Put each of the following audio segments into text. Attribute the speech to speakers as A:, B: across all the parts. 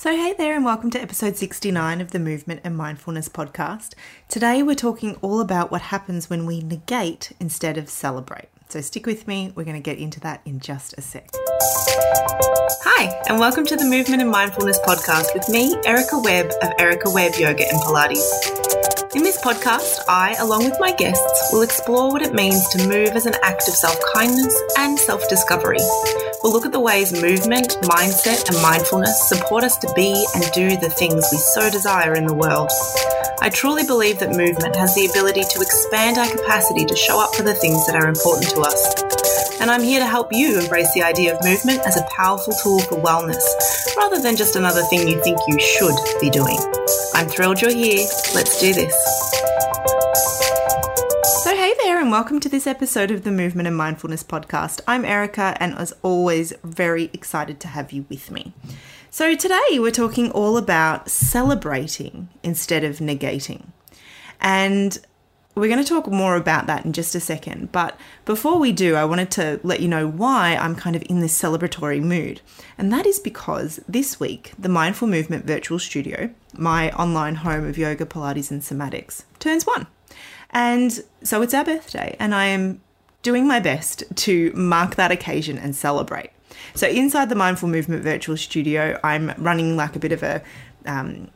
A: So, hey there, and welcome to episode 69 of the Movement and Mindfulness podcast. Today, we're talking all about what happens when we negate instead of celebrate. So, stick with me, we're going to get into that in just a sec. Hi, and welcome to the Movement and Mindfulness podcast with me, Erica Webb of Erica Webb Yoga and Pilates. In this podcast, I, along with my guests, will explore what it means to move as an act of self kindness and self discovery We'll look at the ways movement, mindset, and mindfulness support us to be and do the things we so desire in the world. I truly believe that movement has the ability to expand our capacity to show up for the things that are important to us. And I'm here to help you embrace the idea of movement as a powerful tool for wellness, rather than just another thing you think you should be doing. I'm thrilled you're here. Let's do this So, hey there, and welcome to this episode of the Movement and Mindfulness podcast. I'm Erica, and as always, very excited to have you with me. So, today we're talking all about celebrating instead of negating. And we're going to talk more about that in just a second. But before we do, I wanted to let you know why I'm kind of in this celebratory mood. And that is because this week, the Mindful Movement Virtual Studio, my online home of yoga, Pilates, and somatics, turns one. And so it's our birthday, and I am doing my best to mark that occasion and celebrate. So inside the Mindful Movement Virtual Studio, I'm running like a bit of a, um,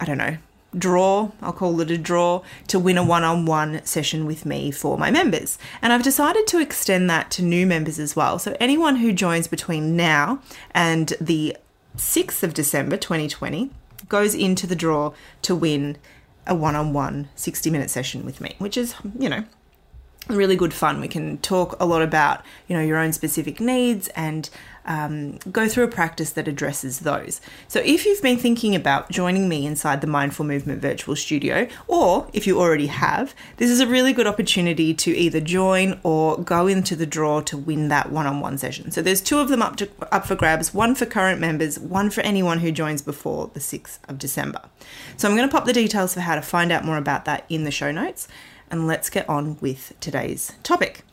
A: I don't know, draw, I'll call it a draw, to win a one on one session with me for my members. And I've decided to extend that to new members as well. So anyone who joins between now and the 6th of December 2020 goes into the draw to win a one on one 60 minute session with me, which is, you know, really good fun. We can talk a lot about, you know, your own specific needs and um, go through a practice that addresses those. So, if you've been thinking about joining me inside the Mindful Movement Virtual Studio, or if you already have, this is a really good opportunity to either join or go into the draw to win that one-on-one session. So, there's two of them up to, up for grabs: one for current members, one for anyone who joins before the 6th of December. So, I'm going to pop the details for how to find out more about that in the show notes, and let's get on with today's topic.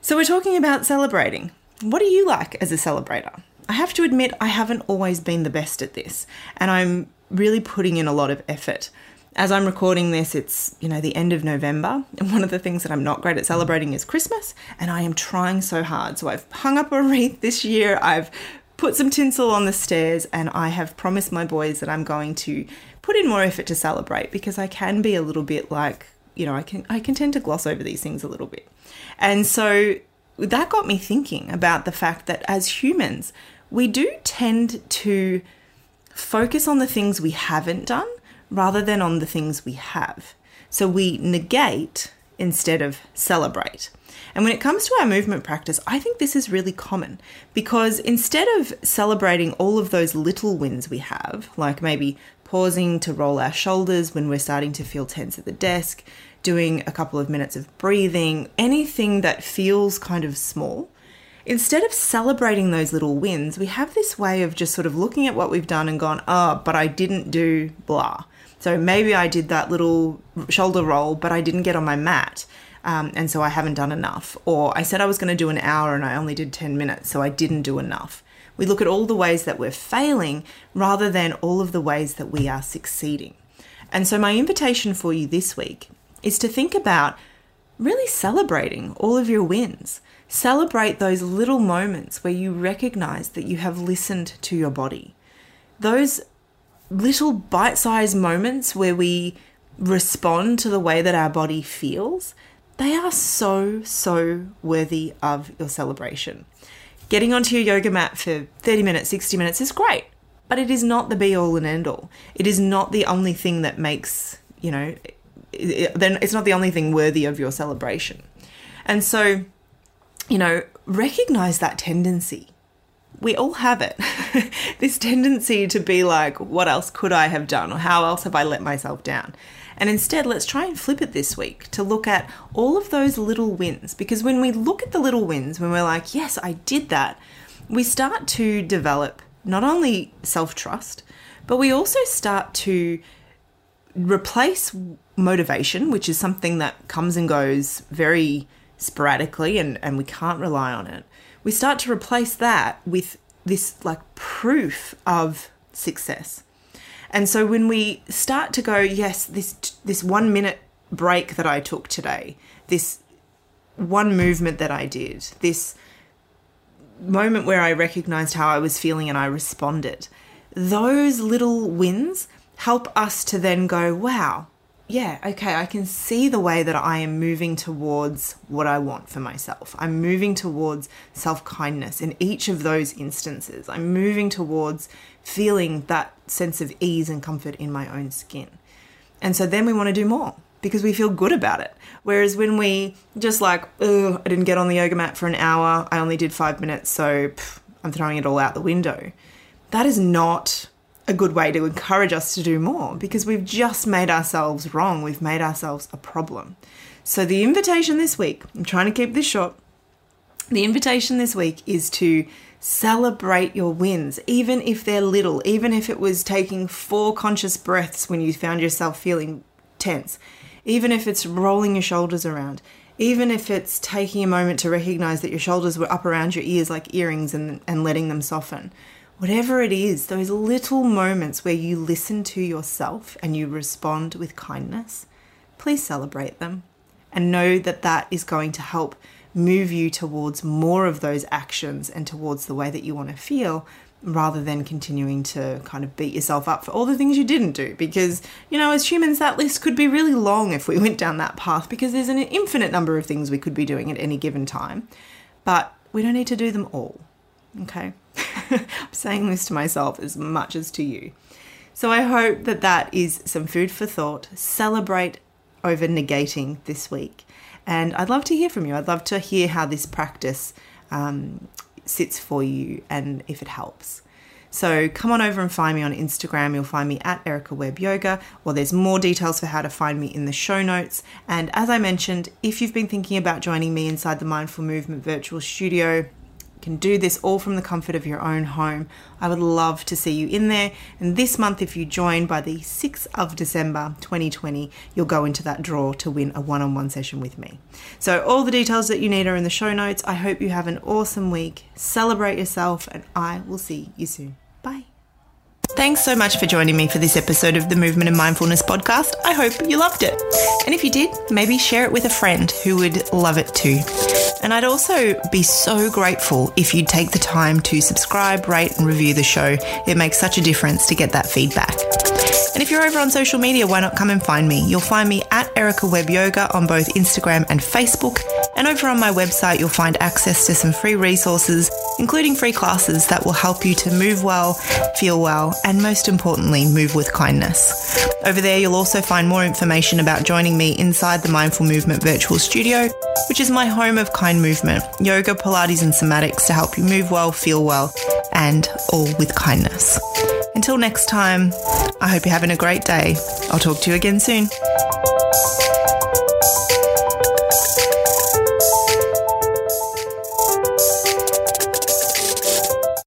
A: So, we're talking about celebrating. What do you like as a celebrator? I have to admit, I haven't always been the best at this, and I'm really putting in a lot of effort. As I'm recording this, it's, you know, the end of November, and one of the things that I'm not great at celebrating is Christmas, and I am trying so hard. So I've hung up a wreath this year, I've put some tinsel on the stairs, and I have promised my boys that I'm going to put in more effort to celebrate because I can be a little bit like, you know, I can I can tend to gloss over these things a little bit. And so that got me thinking about the fact that as humans, we do tend to focus on the things we haven't done rather than on the things we have. So we negate instead of celebrate. And when it comes to our movement practice, I think this is really common because instead of celebrating all of those little wins we have, like maybe pausing to roll our shoulders when we're starting to feel tense at the desk, doing a couple of minutes of breathing, anything that feels kind of small. Instead of celebrating those little wins, we have this way of just sort of looking at what we've done and gone, oh, but I didn't do blah. So maybe I did that little shoulder roll, but I didn't get on my mat. Um, and so I haven't done enough. Or I said I was going to do an hour and I only did 10 minutes, so I didn't do enough. We look at all the ways that we're failing rather than all of the ways that we are succeeding. And so, my invitation for you this week is to think about really celebrating all of your wins. Celebrate those little moments where you recognize that you have listened to your body. Those little bite sized moments where we respond to the way that our body feels, they are so, so worthy of your celebration. Getting onto your yoga mat for 30 minutes, 60 minutes is great, but it is not the be all and end all. It is not the only thing that makes, you know, then it's not the only thing worthy of your celebration. And so, you know, recognize that tendency. We all have it. this tendency to be like, what else could I have done? Or how else have I let myself down? And instead, let's try and flip it this week to look at all of those little wins. Because when we look at the little wins, when we're like, yes, I did that, we start to develop not only self trust, but we also start to replace motivation, which is something that comes and goes very sporadically and, and we can't rely on it, we start to replace that with this like proof of success. And so when we start to go, yes, this this 1 minute break that I took today, this one movement that I did, this moment where I recognized how I was feeling and I responded. Those little wins help us to then go, wow, yeah, okay, I can see the way that I am moving towards what I want for myself. I'm moving towards self kindness in each of those instances. I'm moving towards feeling that sense of ease and comfort in my own skin. And so then we want to do more because we feel good about it. Whereas when we just like, oh, I didn't get on the yoga mat for an hour, I only did five minutes, so pff, I'm throwing it all out the window. That is not a good way to encourage us to do more because we've just made ourselves wrong. We've made ourselves a problem. So, the invitation this week, I'm trying to keep this short. The invitation this week is to celebrate your wins, even if they're little, even if it was taking four conscious breaths when you found yourself feeling tense, even if it's rolling your shoulders around, even if it's taking a moment to recognize that your shoulders were up around your ears like earrings and, and letting them soften Whatever it is, those little moments where you listen to yourself and you respond with kindness, please celebrate them and know that that is going to help move you towards more of those actions and towards the way that you want to feel rather than continuing to kind of beat yourself up for all the things you didn't do. Because, you know, as humans, that list could be really long if we went down that path because there's an infinite number of things we could be doing at any given time. But we don't need to do them all. Okay? I'm saying this to myself as much as to you. So I hope that that is some food for thought. Celebrate over negating this week. And I'd love to hear from you. I'd love to hear how this practice um, sits for you and if it helps. So come on over and find me on Instagram. You'll find me at Erica Webb Yoga, or there's more details for how to find me in the show notes. And as I mentioned, if you've been thinking about joining me inside the Mindful Movement Virtual Studio, can do this all from the comfort of your own home. I would love to see you in there. And this month, if you join by the 6th of December 2020, you'll go into that draw to win a one on one session with me. So, all the details that you need are in the show notes. I hope you have an awesome week. Celebrate yourself, and I will see you soon. Bye. Thanks so much for joining me for this episode of the Movement and Mindfulness podcast. I hope you loved it. And if you did, maybe share it with a friend who would love it too. And I'd also be so grateful if you'd take the time to subscribe, rate, and review the show. It makes such a difference to get that feedback. And if you're over on social media, why not come and find me? You'll find me at Erica Webb Yoga on both Instagram and Facebook. And over on my website, you'll find access to some free resources, including free classes that will help you to move well, feel well, and most importantly, move with kindness. Over there, you'll also find more information about joining me inside the Mindful Movement Virtual Studio, which is my home of kind movement, yoga, Pilates, and somatics to help you move well, feel well, and all with kindness. Until next time, I hope you're having a great day. I'll talk to you again soon.